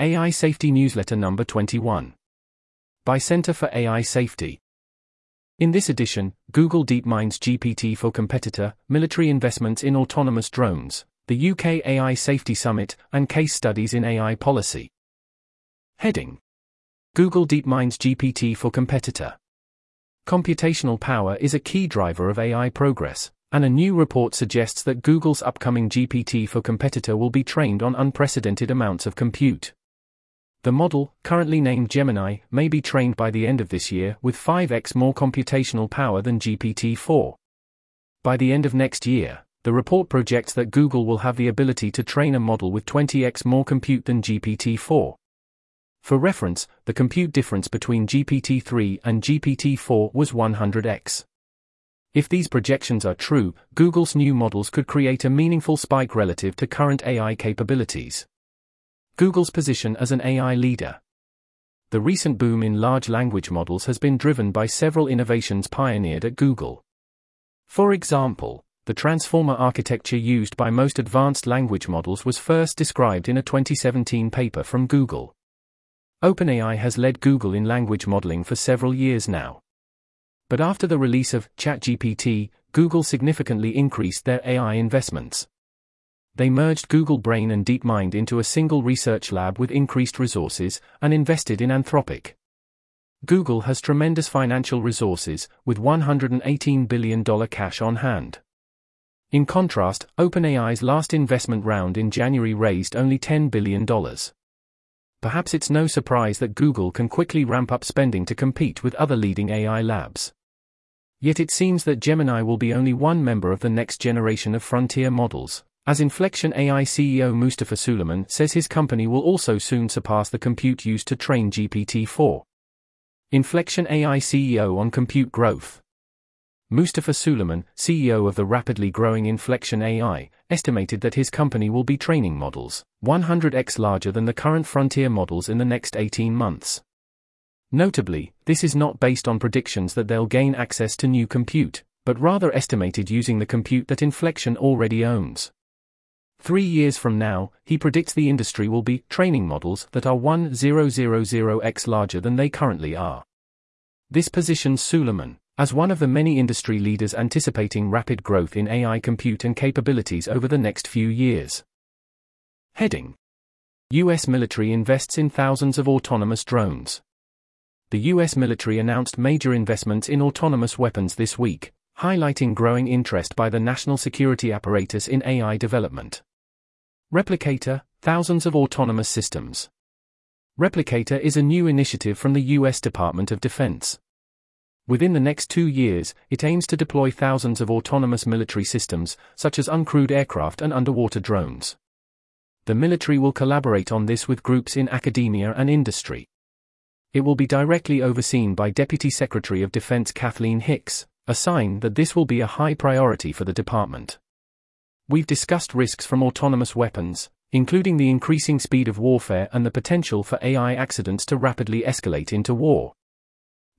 AI Safety Newsletter Number 21. By Center for AI Safety. In this edition, Google DeepMind's GPT-4 competitor, military investments in autonomous drones, the UK AI Safety Summit, and case studies in AI policy. Heading Google DeepMind's GPT-4 competitor. Computational power is a key driver of AI progress, and a new report suggests that Google's upcoming GPT-4 competitor will be trained on unprecedented amounts of compute. The model, currently named Gemini, may be trained by the end of this year with 5x more computational power than GPT 4. By the end of next year, the report projects that Google will have the ability to train a model with 20x more compute than GPT 4. For reference, the compute difference between GPT 3 and GPT 4 was 100x. If these projections are true, Google's new models could create a meaningful spike relative to current AI capabilities. Google's position as an AI leader. The recent boom in large language models has been driven by several innovations pioneered at Google. For example, the transformer architecture used by most advanced language models was first described in a 2017 paper from Google. OpenAI has led Google in language modeling for several years now. But after the release of ChatGPT, Google significantly increased their AI investments they merged Google Brain and DeepMind into a single research lab with increased resources and invested in Anthropic. Google has tremendous financial resources, with $118 billion cash on hand. In contrast, OpenAI's last investment round in January raised only $10 billion. Perhaps it's no surprise that Google can quickly ramp up spending to compete with other leading AI labs. Yet it seems that Gemini will be only one member of the next generation of frontier models. As Inflection AI CEO Mustafa Suleyman says his company will also soon surpass the compute used to train GPT-4. Inflection AI CEO on compute growth. Mustafa Suleyman, CEO of the rapidly growing Inflection AI, estimated that his company will be training models 100x larger than the current frontier models in the next 18 months. Notably, this is not based on predictions that they'll gain access to new compute, but rather estimated using the compute that Inflection already owns. Three years from now, he predicts the industry will be training models that are 1000x larger than they currently are. This positions Suleyman as one of the many industry leaders anticipating rapid growth in AI compute and capabilities over the next few years. Heading US military invests in thousands of autonomous drones. The US military announced major investments in autonomous weapons this week, highlighting growing interest by the national security apparatus in AI development. Replicator, thousands of autonomous systems. Replicator is a new initiative from the U.S. Department of Defense. Within the next two years, it aims to deploy thousands of autonomous military systems, such as uncrewed aircraft and underwater drones. The military will collaborate on this with groups in academia and industry. It will be directly overseen by Deputy Secretary of Defense Kathleen Hicks, a sign that this will be a high priority for the department. We've discussed risks from autonomous weapons, including the increasing speed of warfare and the potential for AI accidents to rapidly escalate into war.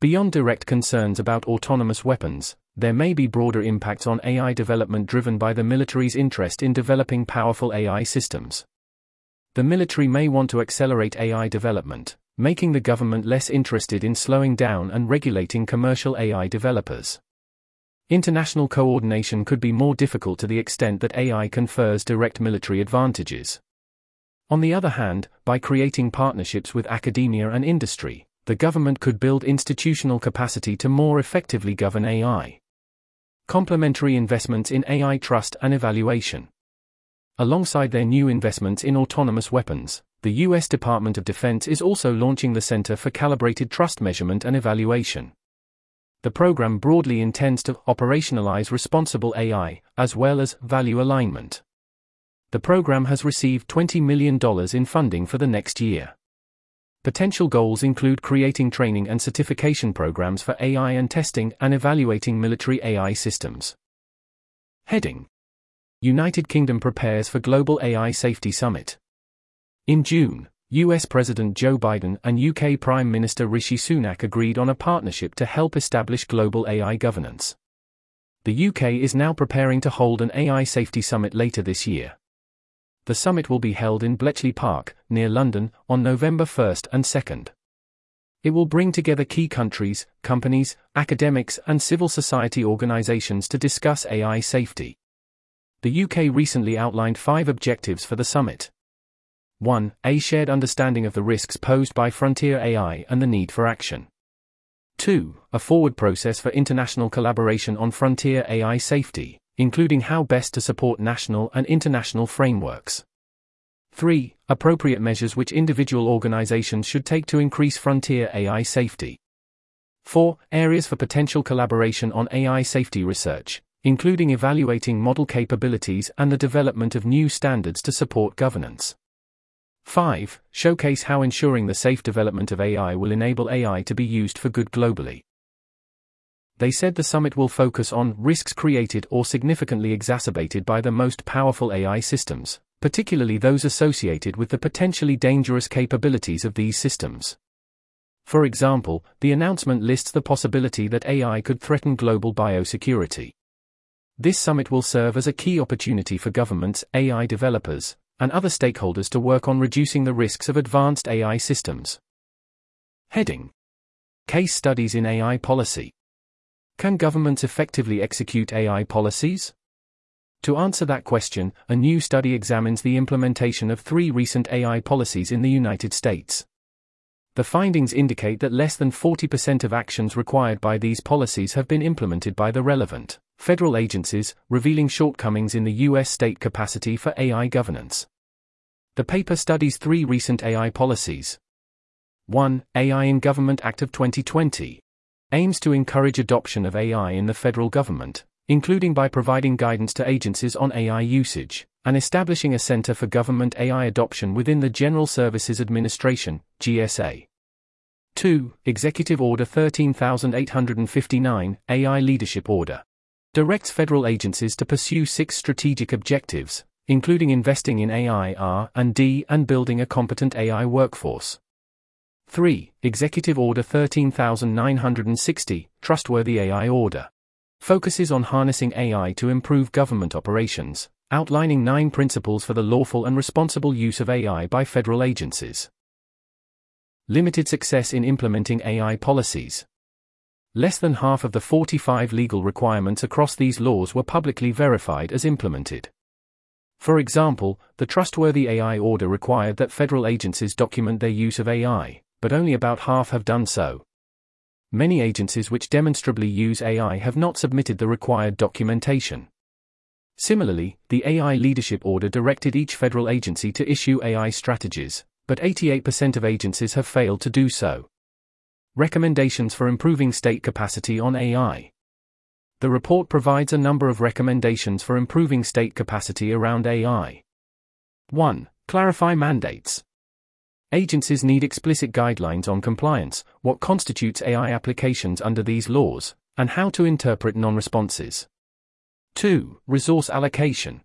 Beyond direct concerns about autonomous weapons, there may be broader impacts on AI development driven by the military's interest in developing powerful AI systems. The military may want to accelerate AI development, making the government less interested in slowing down and regulating commercial AI developers. International coordination could be more difficult to the extent that AI confers direct military advantages. On the other hand, by creating partnerships with academia and industry, the government could build institutional capacity to more effectively govern AI. Complementary investments in AI trust and evaluation. Alongside their new investments in autonomous weapons, the U.S. Department of Defense is also launching the Center for Calibrated Trust Measurement and Evaluation. The program broadly intends to operationalize responsible AI, as well as value alignment. The program has received $20 million in funding for the next year. Potential goals include creating training and certification programs for AI and testing and evaluating military AI systems. Heading United Kingdom prepares for Global AI Safety Summit. In June, US President Joe Biden and UK Prime Minister Rishi Sunak agreed on a partnership to help establish global AI governance. The UK is now preparing to hold an AI safety summit later this year. The summit will be held in Bletchley Park, near London, on November 1st and 2nd. It will bring together key countries, companies, academics, and civil society organizations to discuss AI safety. The UK recently outlined five objectives for the summit. 1. A shared understanding of the risks posed by frontier AI and the need for action. 2. A forward process for international collaboration on frontier AI safety, including how best to support national and international frameworks. 3. Appropriate measures which individual organizations should take to increase frontier AI safety. 4. Areas for potential collaboration on AI safety research, including evaluating model capabilities and the development of new standards to support governance. 5. Showcase how ensuring the safe development of AI will enable AI to be used for good globally. They said the summit will focus on risks created or significantly exacerbated by the most powerful AI systems, particularly those associated with the potentially dangerous capabilities of these systems. For example, the announcement lists the possibility that AI could threaten global biosecurity. This summit will serve as a key opportunity for governments, AI developers, and other stakeholders to work on reducing the risks of advanced AI systems. Heading Case Studies in AI Policy Can governments effectively execute AI policies? To answer that question, a new study examines the implementation of three recent AI policies in the United States. The findings indicate that less than 40% of actions required by these policies have been implemented by the relevant federal agencies, revealing shortcomings in the U.S. state capacity for AI governance. The paper studies three recent AI policies. 1. AI in Government Act of 2020 aims to encourage adoption of AI in the federal government including by providing guidance to agencies on AI usage, and establishing a Center for Government AI Adoption within the General Services Administration, GSA. 2. Executive Order 13859, AI Leadership Order. Directs federal agencies to pursue six strategic objectives, including investing in AI R&D and building a competent AI workforce. 3. Executive Order 13960, Trustworthy AI Order focuses on harnessing AI to improve government operations, outlining nine principles for the lawful and responsible use of AI by federal agencies. Limited success in implementing AI policies. Less than half of the 45 legal requirements across these laws were publicly verified as implemented. For example, the Trustworthy AI Order required that federal agencies document their use of AI, but only about half have done so. Many agencies which demonstrably use AI have not submitted the required documentation. Similarly, the AI Leadership Order directed each federal agency to issue AI strategies, but 88% of agencies have failed to do so. Recommendations for improving state capacity on AI. The report provides a number of recommendations for improving state capacity around AI. 1. Clarify mandates. Agencies need explicit guidelines on compliance, what constitutes AI applications under these laws, and how to interpret non responses. 2. Resource allocation.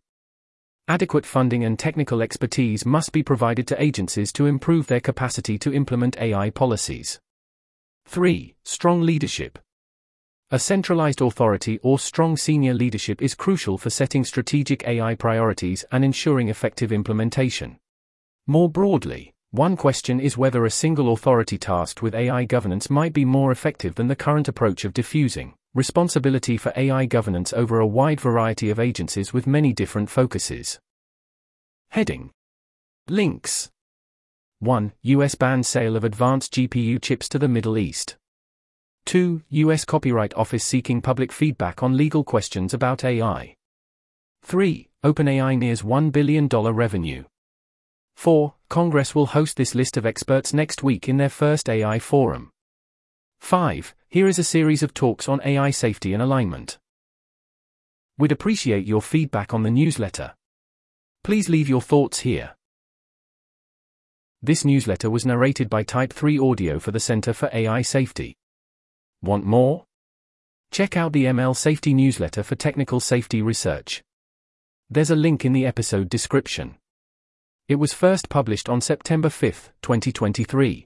Adequate funding and technical expertise must be provided to agencies to improve their capacity to implement AI policies. 3. Strong leadership. A centralized authority or strong senior leadership is crucial for setting strategic AI priorities and ensuring effective implementation. More broadly, one question is whether a single authority tasked with AI governance might be more effective than the current approach of diffusing responsibility for AI governance over a wide variety of agencies with many different focuses. Heading Links 1. US bans sale of advanced GPU chips to the Middle East. 2. US Copyright Office seeking public feedback on legal questions about AI. 3. OpenAI nears $1 billion revenue. 4. Congress will host this list of experts next week in their first AI forum. 5. Here is a series of talks on AI safety and alignment. We'd appreciate your feedback on the newsletter. Please leave your thoughts here. This newsletter was narrated by Type 3 Audio for the Center for AI Safety. Want more? Check out the ML Safety newsletter for technical safety research. There's a link in the episode description. It was first published on September 5, 2023.